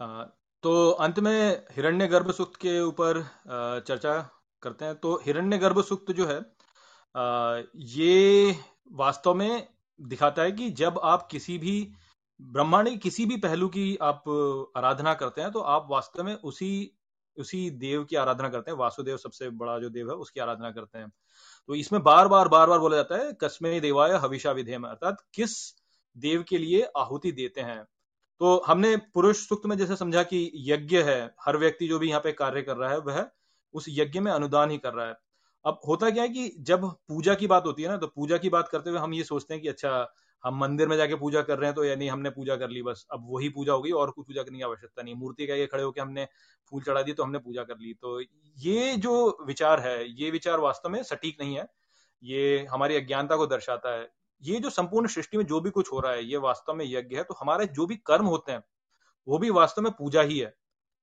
तो अंत में हिरण्य गर्भ सूक्त के ऊपर चर्चा करते हैं। तो हिरण्य गर्भ सूक्त जो है ये वास्तव में दिखाता है कि जब आप किसी भी ब्रह्मांड के किसी भी पहलू की आप आराधना करते हैं तो आप वास्तव में उसी उसी देव की आराधना करते हैं। वासुदेव सबसे बड़ा जो देव है, उसकी आराधना करते हैं। तो इसमें बार बार बार बार बोला जाता है, कस्मे देवाय हविषा विधेय अर्थात किस देव के लिए आहुति देते हैं? तो हमने पुरुष सूक्त में जैसे समझा कि यज्ञ है, हर व्यक्ति जो भी यहाँ पे कार्य कर रहा है, वह उस यज्ञ में अनुदान ही कर रहा है। अब होता क्या है कि जब पूजा की बात होती है ना तो पूजा की बात करते हुए हम ये सोचते हैं कि अच्छा हम मंदिर में जाके पूजा कर रहे हैं तो यानी हमने पूजा कर ली, बस अब वही पूजा होगी, और कुछ पूजा करने की आवश्यकता नहीं मूर्ति के खड़े होकर हमने फूल चढ़ा दी तो हमने पूजा कर ली। तो ये जो विचार है, ये विचार वास्तव में सटीक नहीं है। ये हमारी अज्ञानता को दर्शाता है। ये जो संपूर्ण सृष्टि में जो भी कुछ हो रहा है, ये वास्तव में यज्ञ है तो हमारे जो भी कर्म होते हैं, वो भी वास्तव में पूजा ही है।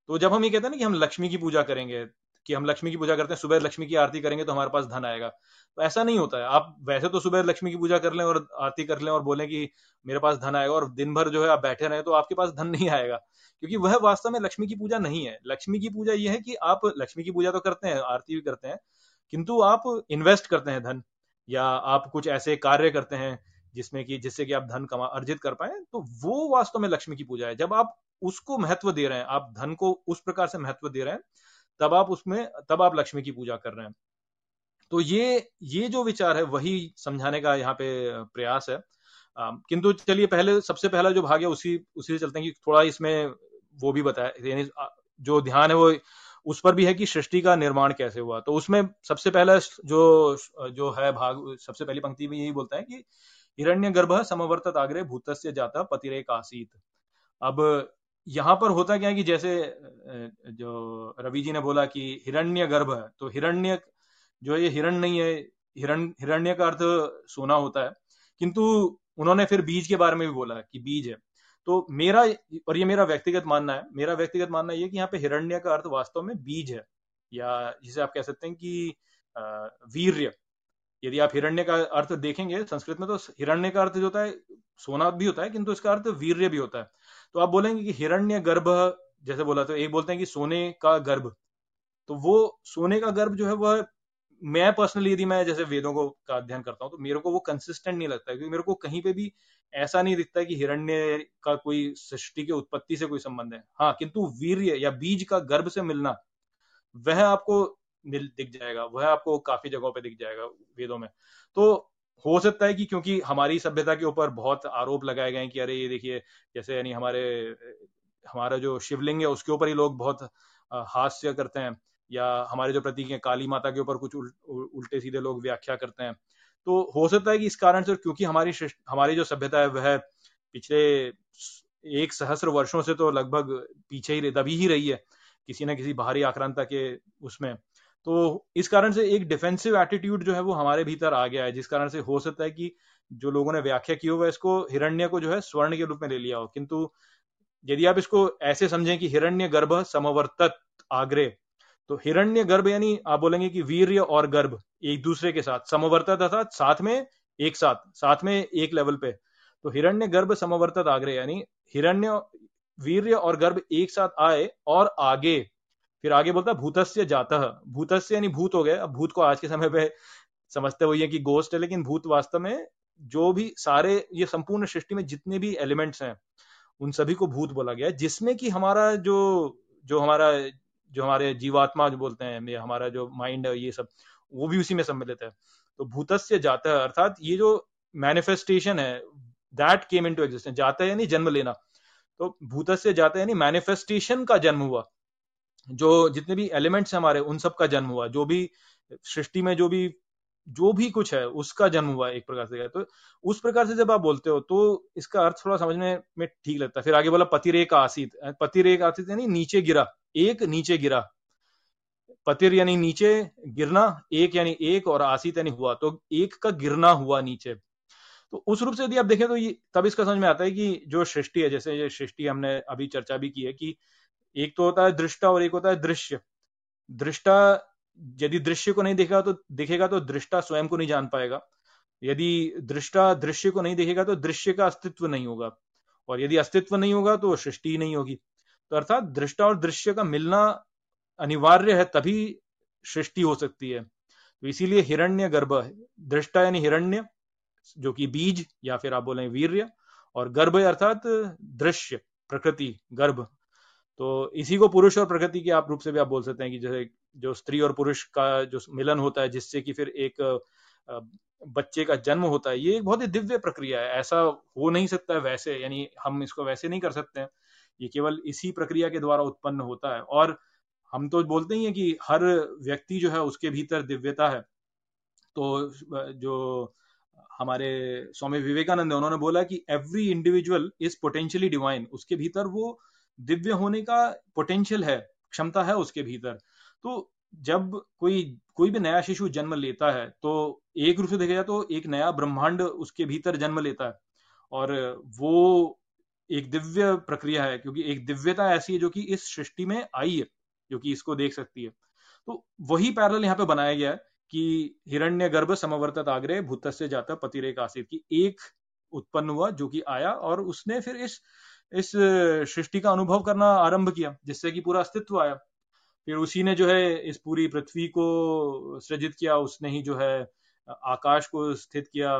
तो जब हम ये कहते हैं ना कि हम लक्ष्मी की पूजा करेंगे, कि हम लक्ष्मी की पूजा करते हैं, सुबह लक्ष्मी की आरती करेंगे तो हमारे पास धन आएगा। तो ऐसा नहीं होता है। आप वैसे तो सुबह लक्ष्मी की पूजा कर लें और आरती कर लें और बोलें कि मेरे पास धन आएगा और दिन भर जो है आप बैठे रहे तो आपके पास धन नहीं आएगा। क्योंकि वह वास्तव में लक्ष्मी की पूजा नहीं है। लक्ष्मी की पूजा यह है कि आप लक्ष्मी की पूजा तो करते हैं, आरती भी करते हैं, किंतु आप इन्वेस्ट करते हैं धन। या आप कुछ ऐसे कार्य करते हैं जिसमें कि, जिससे कि आप धन कमा, अर्जित कर पाए तो वो वास्तव में लक्ष्मी की पूजा है। जब आप उसको महत्व दे रहे हैं, आप धन को उस प्रकार से महत्व दे रहे हैं, तब आप उसमें, तब आप लक्ष्मी की पूजा कर रहे हैं। तो ये ये जो विचार है, वही समझाने का यहाँ पे प्रयास है। किंतु चलिए, पहले, सबसे पहला जो भाग है, उसी उसी से चलते हैं कि थोड़ा इसमें वो भी बताया यानी जो ध्यान है वो उस पर भी है कि सृष्टि का निर्माण कैसे हुआ। तो उसमें सबसे पहला जो जो है भाग, सबसे पहली पंक्ति में यही बोलता है कि हिरण्य गर्भ समवर्तत आग्रह भूत जाता पतिरेक आसीत अब यहाँ पर होता क्या है कि जैसे जो रवि जी ने बोला कि हिरण्य गर्भ तो हिरण्य, जो ये हिरण नहीं है, हिरण, हिरण्य का अर्थ सोना होता है। किंतु उन्होंने फिर बीज के बारे में भी बोला कि बीज है। तो मेरा, और ये मेरा व्यक्तिगत मानना है, मेरा व्यक्तिगत मानना ये कि यहाँ पे हिरण्य का अर्थ वास्तव में बीज है, या जिसे आप कह सकते हैं कि वीर्य। यदि आप हिरण्य का अर्थ देखेंगे, संस्कृत में तो हिरण्य का अर्थ जो होता है, सोना भी होता है, किंतु इसका अर्थ वीर्य भी होता है। तो आप बोलेंगे कि हिरण्य गर्भ, जैसे बोला तो एक बोलते हैं कि सोने का गर्भ। तो वो सोने का गर्भ जो है, वह मैं पर्सनली यदि मैं जैसे वेदों को का अध्ययन करता हूँ तो मेरे को वो कंसिस्टेंट नहीं लगता क्योंकि मेरे को कहीं पे भी ऐसा नहीं दिखता कि हिरण्य का कोई सृष्टि की उत्पत्ति से कोई संबंध है। हाँ किंतु वीर्य या बीज का गर्भ से मिलना, वह आपको मिल, दिख जाएगा, वह आपको काफ़ी जगहों पे दिख जाएगा वेदों में। तो हो सकता है कि क्योंकि हमारी सभ्यता के ऊपर बहुत आरोप लगाए गए कि अरे ये देखिए, जैसे यानी हमारे, हमारा जो शिवलिंग है, उसके ऊपर ही लोग बहुत हास्य करते हैं। या हमारे जो प्रतीक है काली माता के ऊपर कुछ उल, उल्टे सीधे लोग व्याख्या करते हैं। तो हो सकता है कि इस कारण से क्योंकि हमारी हमारी जो सभ्यता है वह पिछले एक सहस्र वर्षों से तो लगभग पीछे ही दबी ही रही है किसी ना किसी बाहरी आक्रांता के उसमें। तो इस कारण से एक डिफेंसिव एटीट्यूड जो है वो हमारे भीतर आ गया है जिस कारण से हो सकता है कि जो लोगों ने व्याख्या की हो वह इसको हिरण्य को जो है स्वर्ण के रूप में ले लिया हो। किंतु यदि आप इसको ऐसे समझें कि हिरण्य गर्भ समवर्तत आग्रे तो हिरण्य गर्भ यानी आप बोलेंगे कि वीर्य और गर्भ एक दूसरे के साथ समवर्तत अर्थात साथ में एक साथ साथ में एक लेवल पे। तो हिरण्य गर्भ समवर्तत आग्रे यानी हिरण्य, वीर्य और गर्भ एक साथ आए और आगे, फिर आगे बोलता भूतस्य जाता। भूतस्य यानी भूत हो गए। अब भूत को आज के समय पे समझते हुए कि गोस्ट है, लेकिन भूत वास्तव में जो भी सारे, ये संपूर्ण सृष्टि में जितने भी एलिमेंट्स हैं, उन सभी को भूत बोला गया जिसमें कि हमारा जो जो हमारा जो हमारे जीवात्मा जो बोलते हैं हमारा जो माइंड है, ये सब, वो भी उसी में सम्मिलित है। तो भूतस्य जाता है, अर्थात ये जो मैनिफेस्टेशन है that came into existence जाता है यानी जन्म लेना। तो भूतस्य जाता है यानी मैनिफेस्टेशन का जन्म हुआ। जो जितने भी एलिमेंट्स हमारे, उन सब का जन्म हुआ। जो भी सृष्टि में जो भी जो भी कुछ है, उसका जन्म हुआ एक प्रकार से। तो उस प्रकार से जब आप बोलते हो तो इसका अर्थ थोड़ा समझने में ठीक लगता है। फिर आगे बोला, पतिरेक आसित। पतिरेक आसित यानी नीचे गिरा। एक नीचे गिरा। पतिर यानी नीचे गिरना, एक यानी एक और आसित यानी हुआ। तो एक का गिरना हुआ नीचे। तो उस रूप से यदि आप देखें तो ये तब इसका समझ में आता है कि जो सृष्टि है, जैसे ये सृष्टि हमने अभी चर्चा भी की है कि एक तो होता है दृष्टा और एक होता है दृश्य। दृष्टा यदि दृश्य को नहीं देखेगा तो देखेगा तो दृष्टा स्वयं को नहीं जान पाएगा। यदि दृष्टा दृश्य को नहीं देखेगा तो दृश्य का अस्तित्व नहीं होगा। और यदि अस्तित्व नहीं होगा तो सृष्टि नहीं होगी। तो अर्थात दृष्टा और दृश्य का मिलना अनिवार्य है, तभी सृष्टि हो सकती है। तो इसीलिए हिरण्य गर्भ, दृष्टा यानी हिरण्य, जो कि बीज या फिर आप बोले वीर्य, और गर्भ अर्थात दृश्य, प्रकृति, गर्भ। तो इसी को पुरुष और प्रकृति के आप रूप से भी आप बोल सकते हैं कि जैसे जो स्त्री और पुरुष का जो मिलन होता है, जिससे कि फिर एक बच्चे का जन्म होता है, ये एक बहुत ही दिव्य प्रक्रिया है। ऐसा हो नहीं सकता है वैसे, यानी हम इसको वैसे नहीं कर सकते हैं। ये केवल इसी प्रक्रिया के द्वारा उत्पन्न होता है। और हम तो बोलते ही हैं कि हर व्यक्ति जो है, उसके भीतर दिव्यता है। तो जो हमारे स्वामी विवेकानंद है, उन्होंने बोला कि every individual is potentially divine उसके भीतर वो दिव्य होने का पोटेंशियल है, क्षमता है उसके भीतर। तो जब कोई कोई भी नया शिशु जन्म लेता है तो एक रूप से देखा जाए तो एक नया ब्रह्मांड उसके भीतर जन्म लेता है। और वो एक दिव्य प्रक्रिया है, क्योंकि एक दिव्यता ऐसी है जो कि इस सृष्टि में आई है, जो कि इसको देख सकती है। तो वही पैरल यहाँ पे बनाया गया है कि हिरण्य गर्भ समवर्तत आग्रह भूत से जाता पतिरेक आसित की एक उत्पन्न हुआ, जो कि आया और उसने फिर इस इस सृष्टि का अनुभव करना आरंभ किया, जिससे कि पूरा अस्तित्व आया। फिर उसी ने जो है, इस पूरी पृथ्वी को सृजित किया, उसने ही जो है, आकाश को स्थित किया,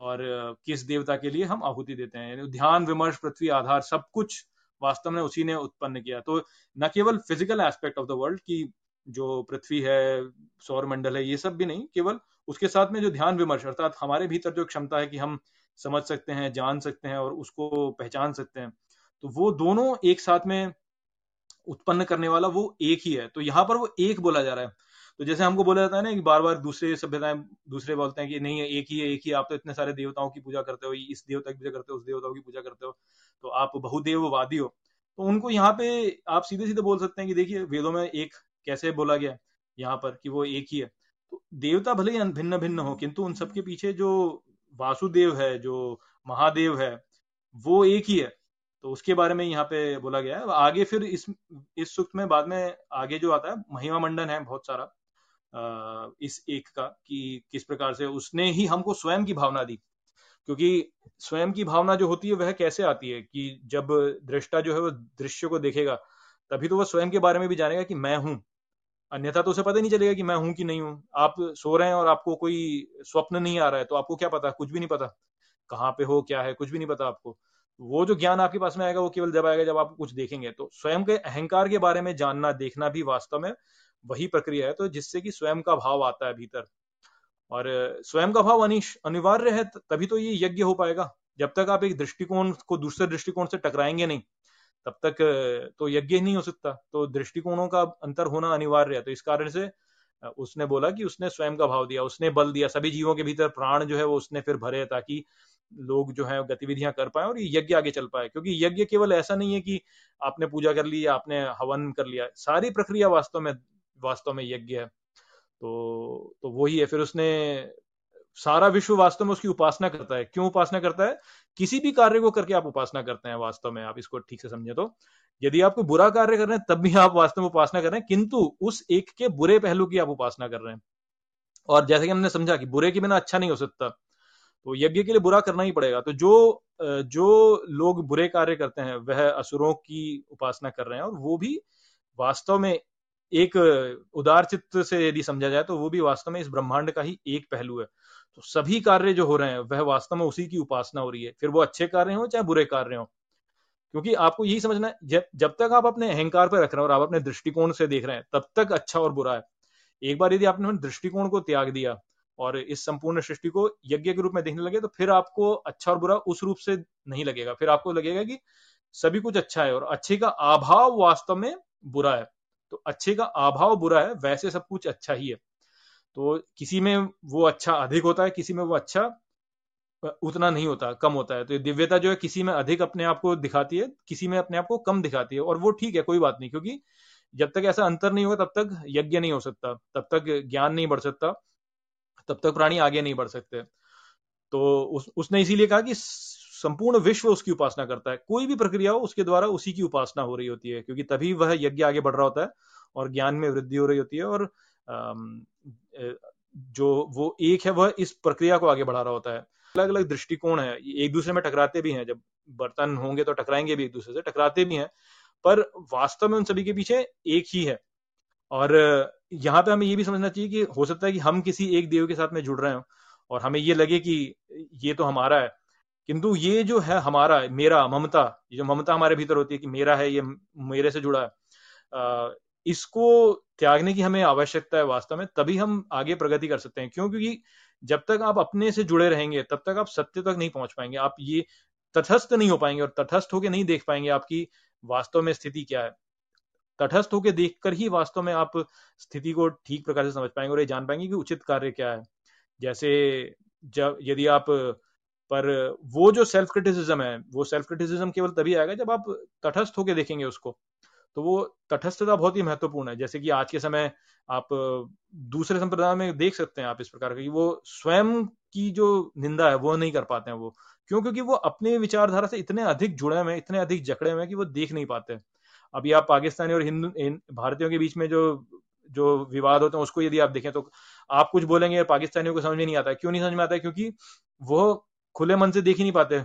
और किस देवता के लिए हम आहुति देते हैं। ध्यान, विमर्श, पृथ्वी, आधार, सब कुछ वास्तव में उसी ने उत्पन्न किया। तो न केवल physical aspect of the world की जो पृथ्वी है सौर मंडल है, ये सब भी नहीं, केवल उसके साथ में जो ध्यान, विमर्श, अर्थात हमारे भीतर जो क्षमता है कि हम समझ सकते हैं, जान सकते हैं और उसको पहचान सकते हैं। तो वो दोनों एक साथ में उत्पन्न करने वाला वो एक ही है। तो यहाँ पर वो एक बोला जा रहा है। तो जैसे हमको बोला जाता है ना कि बार बार दूसरे सभ्यताएँ दूसरे बोलते हैं कि नहीं है एक ही है, एक ही आप तो इतने सारे देवताओं की पूजा करते हो इस देवता की पूजा करते हो, उस देवताओं की पूजा करते हो तो आप बहुदेववादी हो। तो उनको यहाँ पे आप सीधे सीधे बोल सकते हैं कि देखिए, वेदों में एक कैसे बोला गया यहाँ पर कि वो एक ही है। तो देवता भले ही भिन्न भिन्न हो, किंतु उन सबके पीछे जो वासुदेव है, जो महादेव है, वो एक ही है। तो उसके बारे में यहाँ पे बोला गया है। आगे फिर इस इस सुक्त में बाद में आगे जो आता है, महिमा मंडन है बहुत सारा इस एक का कि किस प्रकार से उसने ही हमको स्वयं की भावना दी। क्योंकि स्वयं की भावना जो होती है, वह कैसे आती है कि जब दृष्टा जो है वो दृश्य को देखेगा, तभी तो वह स्वयं के बारे में भी जानेगा कि मैं हूँ। अन्यथा तो उसे पता नहीं चलेगा कि मैं हूँ कि नहीं हूँ। आप सो रहे हैं और आपको कोई स्वप्न नहीं आ रहा है तो आपको क्या पता? कुछ भी नहीं पता। कहाँ पे हो, क्या है? कुछ भी नहीं पता आपको। वो जो ज्ञान आपके पास में आएगा, वो केवल जब आएगा जब आप कुछ देखेंगे। तो स्वयं के अहंकार के बारे में जानना, देखना भी वास्तव में वही प्रक्रिया है। तो जिससे कि स्वयं का भाव आता है भीतर। और स्वयं का भाव अनिवार्य है तभी तो ये यज्ञ हो पाएगा। जब तक आप एक दृष्टिकोण को दूसरे दृष्टिकोण से टकराएँगे नहीं, तब तक तो यज्ञ ही नहीं हो सकता। तो दृष्टिकोणों का अंतर होना अनिवार्य है। तो इस कारण से उसने बोला कि उसने स्वयं का भाव दिया, उसने बल दिया। सभी जीवों के भीतर प्राण जो है, वो उसने फिर भरे ताकि लोग जो है गतिविधियाँ कर पाए और ये यज्ञ आगे चल पाए, क्योंकि यज्ञ केवल ऐसा नहीं है कि आपने पूजा कर ली या आपने हवन कर लिया, सारी प्रक्रिया वास्तव में वास्तव में यज्ञ है। तो तो वही है फिर उसने सारा विश्व वास्तव में उसकी उपासना करता है। क्यों उपासना करता है? किसी भी कार्य को करके आप उपासना करते हैं वास्तव में, आप इसको ठीक से समझे तो। यदि आप कोई बुरा कार्य कर रहे हैं, तब भी आप वास्तव में उपासना कर रहे हैं, किंतु उस एक के बुरे पहलू की आप उपासना कर रहे हैं। और जैसे कि हमने समझा कि बुरे के बिना अच्छा नहीं हो सकता तो यज्ञ के लिए बुरा करना ही पड़ेगा। तो जो जो लोग बुरे कार्य करते हैं, वह असुरों की उपासना कर रहे हैं और वो भी वास्तव में एक उदार चित्त से यदि समझा जाए तो वो भी वास्तव में इस ब्रह्मांड का ही एक पहलू है। तो सभी कार्य जो हो रहे हैं, वह वास्तव में उसी की उपासना हो रही है। फिर वो अच्छे कार्य हो चाहे बुरे कार्य हो। क्योंकि आपको यही समझना है, जब जब तक आप अपने अहंकार पर रख रहे हैं और आप अपने दृष्टिकोण से देख रहे हैं, तब तक अच्छा और बुरा है। एक बार यदि आपने दृष्टिकोण को त्याग दिया और इस संपूर्ण सृष्टि को यज्ञ के रूप में देखने लगे तो फिर आपको अच्छा और बुरा उस रूप से नहीं लगेगा। फिर आपको लगेगा कि सभी कुछ अच्छा है और अच्छे का अभाव वास्तव में बुरा है। तो अच्छे का अभाव बुरा है, वैसे सब कुछ अच्छा ही है। तो किसी में वो अच्छा अधिक होता है, किसी में वो अच्छा उतना नहीं होता, कम होता है। तो दिव्यता जो है, किसी में अधिक अपने आप को दिखाती है, किसी में अपने आप को कम दिखाती है और वो ठीक है, कोई बात नहीं। क्योंकि जब तक ऐसा अंतर नहीं होगा, तब तक यज्ञ नहीं हो सकता, तब तक ज्ञान नहीं बढ़ सकता। तब तक प्राणी आगे नहीं बढ़ सकते। तो उस, उसने इसीलिए कहा कि संपूर्ण विश्व उसकी उपासना करता है। कोई भी प्रक्रिया हो उसके द्वारा उसी की उपासना हो रही होती है क्योंकि तभी वह यज्ञ आगे बढ़ रहा होता है और ज्ञान में वृद्धि हो रही होती है और जो वो एक है वह इस प्रक्रिया को आगे बढ़ा रहा होता है। अलग अलग दृष्टिकोण है एक दूसरे में टकराते भी हैं। जब बर्तन होंगे तो टकराएँगे भी एक दूसरे से टकराते भी हैं पर वास्तव में उन सभी के पीछे एक ही है। और यहाँ पे हमें ये भी समझना चाहिए कि हो सकता है कि हम किसी एक देव के साथ में जुड़ रहे हो और हमें ये लगे कि ये तो हमारा है। किंतु ये जो है हमारा, मेरा, ममता, ये जो ममता हमारे भीतर होती है कि मेरा है, ये मेरे से जुड़ा है इसको त्यागने की हमें आवश्यकता है वास्तव में, तभी हम आगे प्रगति कर सकते हैं। क्यों? क्योंकि जब तक आप अपने से जुड़े रहेंगे, तब तक आप सत्य तक नहीं पहुँच पाएँगे। आप ये तटस्थ नहीं हो पाएँगे और तटस्थ होकर नहीं देख पाएँगे आपकी वास्तव में स्थिति क्या है। तटस्थ होकर देखकर ही वास्तव में आप स्थिति को ठीक प्रकार से समझ पाएँगे और ये जान पाएँगे कि उचित कार्य क्या है। जैसे जब यदि आप, पर वो जो सेल्फ क्रिटिसिज्म है, वो सेल्फ क्रिटिसिज्म केवल तभी आएगा जब आप तटस्थ होकर देखेंगे उसको। तो वो तटस्थता बहुत ही महत्वपूर्ण है। जैसे कि आज के समय आप दूसरे संप्रदाय में देख सकते हैं आप इस प्रकार की वो स्वयं की जो निंदा है वो नहीं कर पाते हैं वो। क्यों? क्योंकि वो अपने विचारधारा से इतने अधिक जुड़े हुए हैं, इतने अधिक जकड़े हुए हैं कि वो देख नहीं पाते अभी आप पाकिस्तानी और हिंदू भारतीयों के बीच में जो जो विवाद होते हैं, उसको यदि आप देखें तो आप कुछ बोलेंगे पाकिस्तानियों को समझ में नहीं आता। क्यों नहीं समझ में आता? क्योंकि वो खुले मन से देख ही नहीं पाते।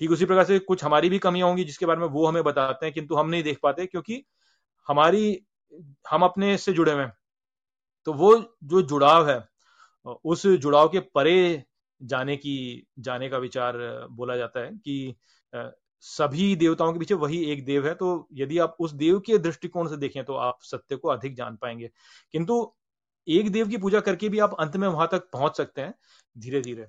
ठीक उसी प्रकार से कुछ हमारी भी कमियाँ होंगी जिसके बारे में वो हमें बताते हैं, किंतु हम नहीं देख पाते क्योंकि हमारी, हम अपने से जुड़े हुए तो वो जो जुड़ाव है, उस जुड़ाव के परे जाने की, जाने का विचार बोला जाता है कि सभी देवताओं के पीछे वही एक देव है तो यदि आप उस देव के दृष्टिकोण से देखें तो आप सत्य को अधिक जान पाएँगे। किंतु एक देव की पूजा करके भी आप अंत में वहाँ तक पहुँच सकते हैं धीरे धीरे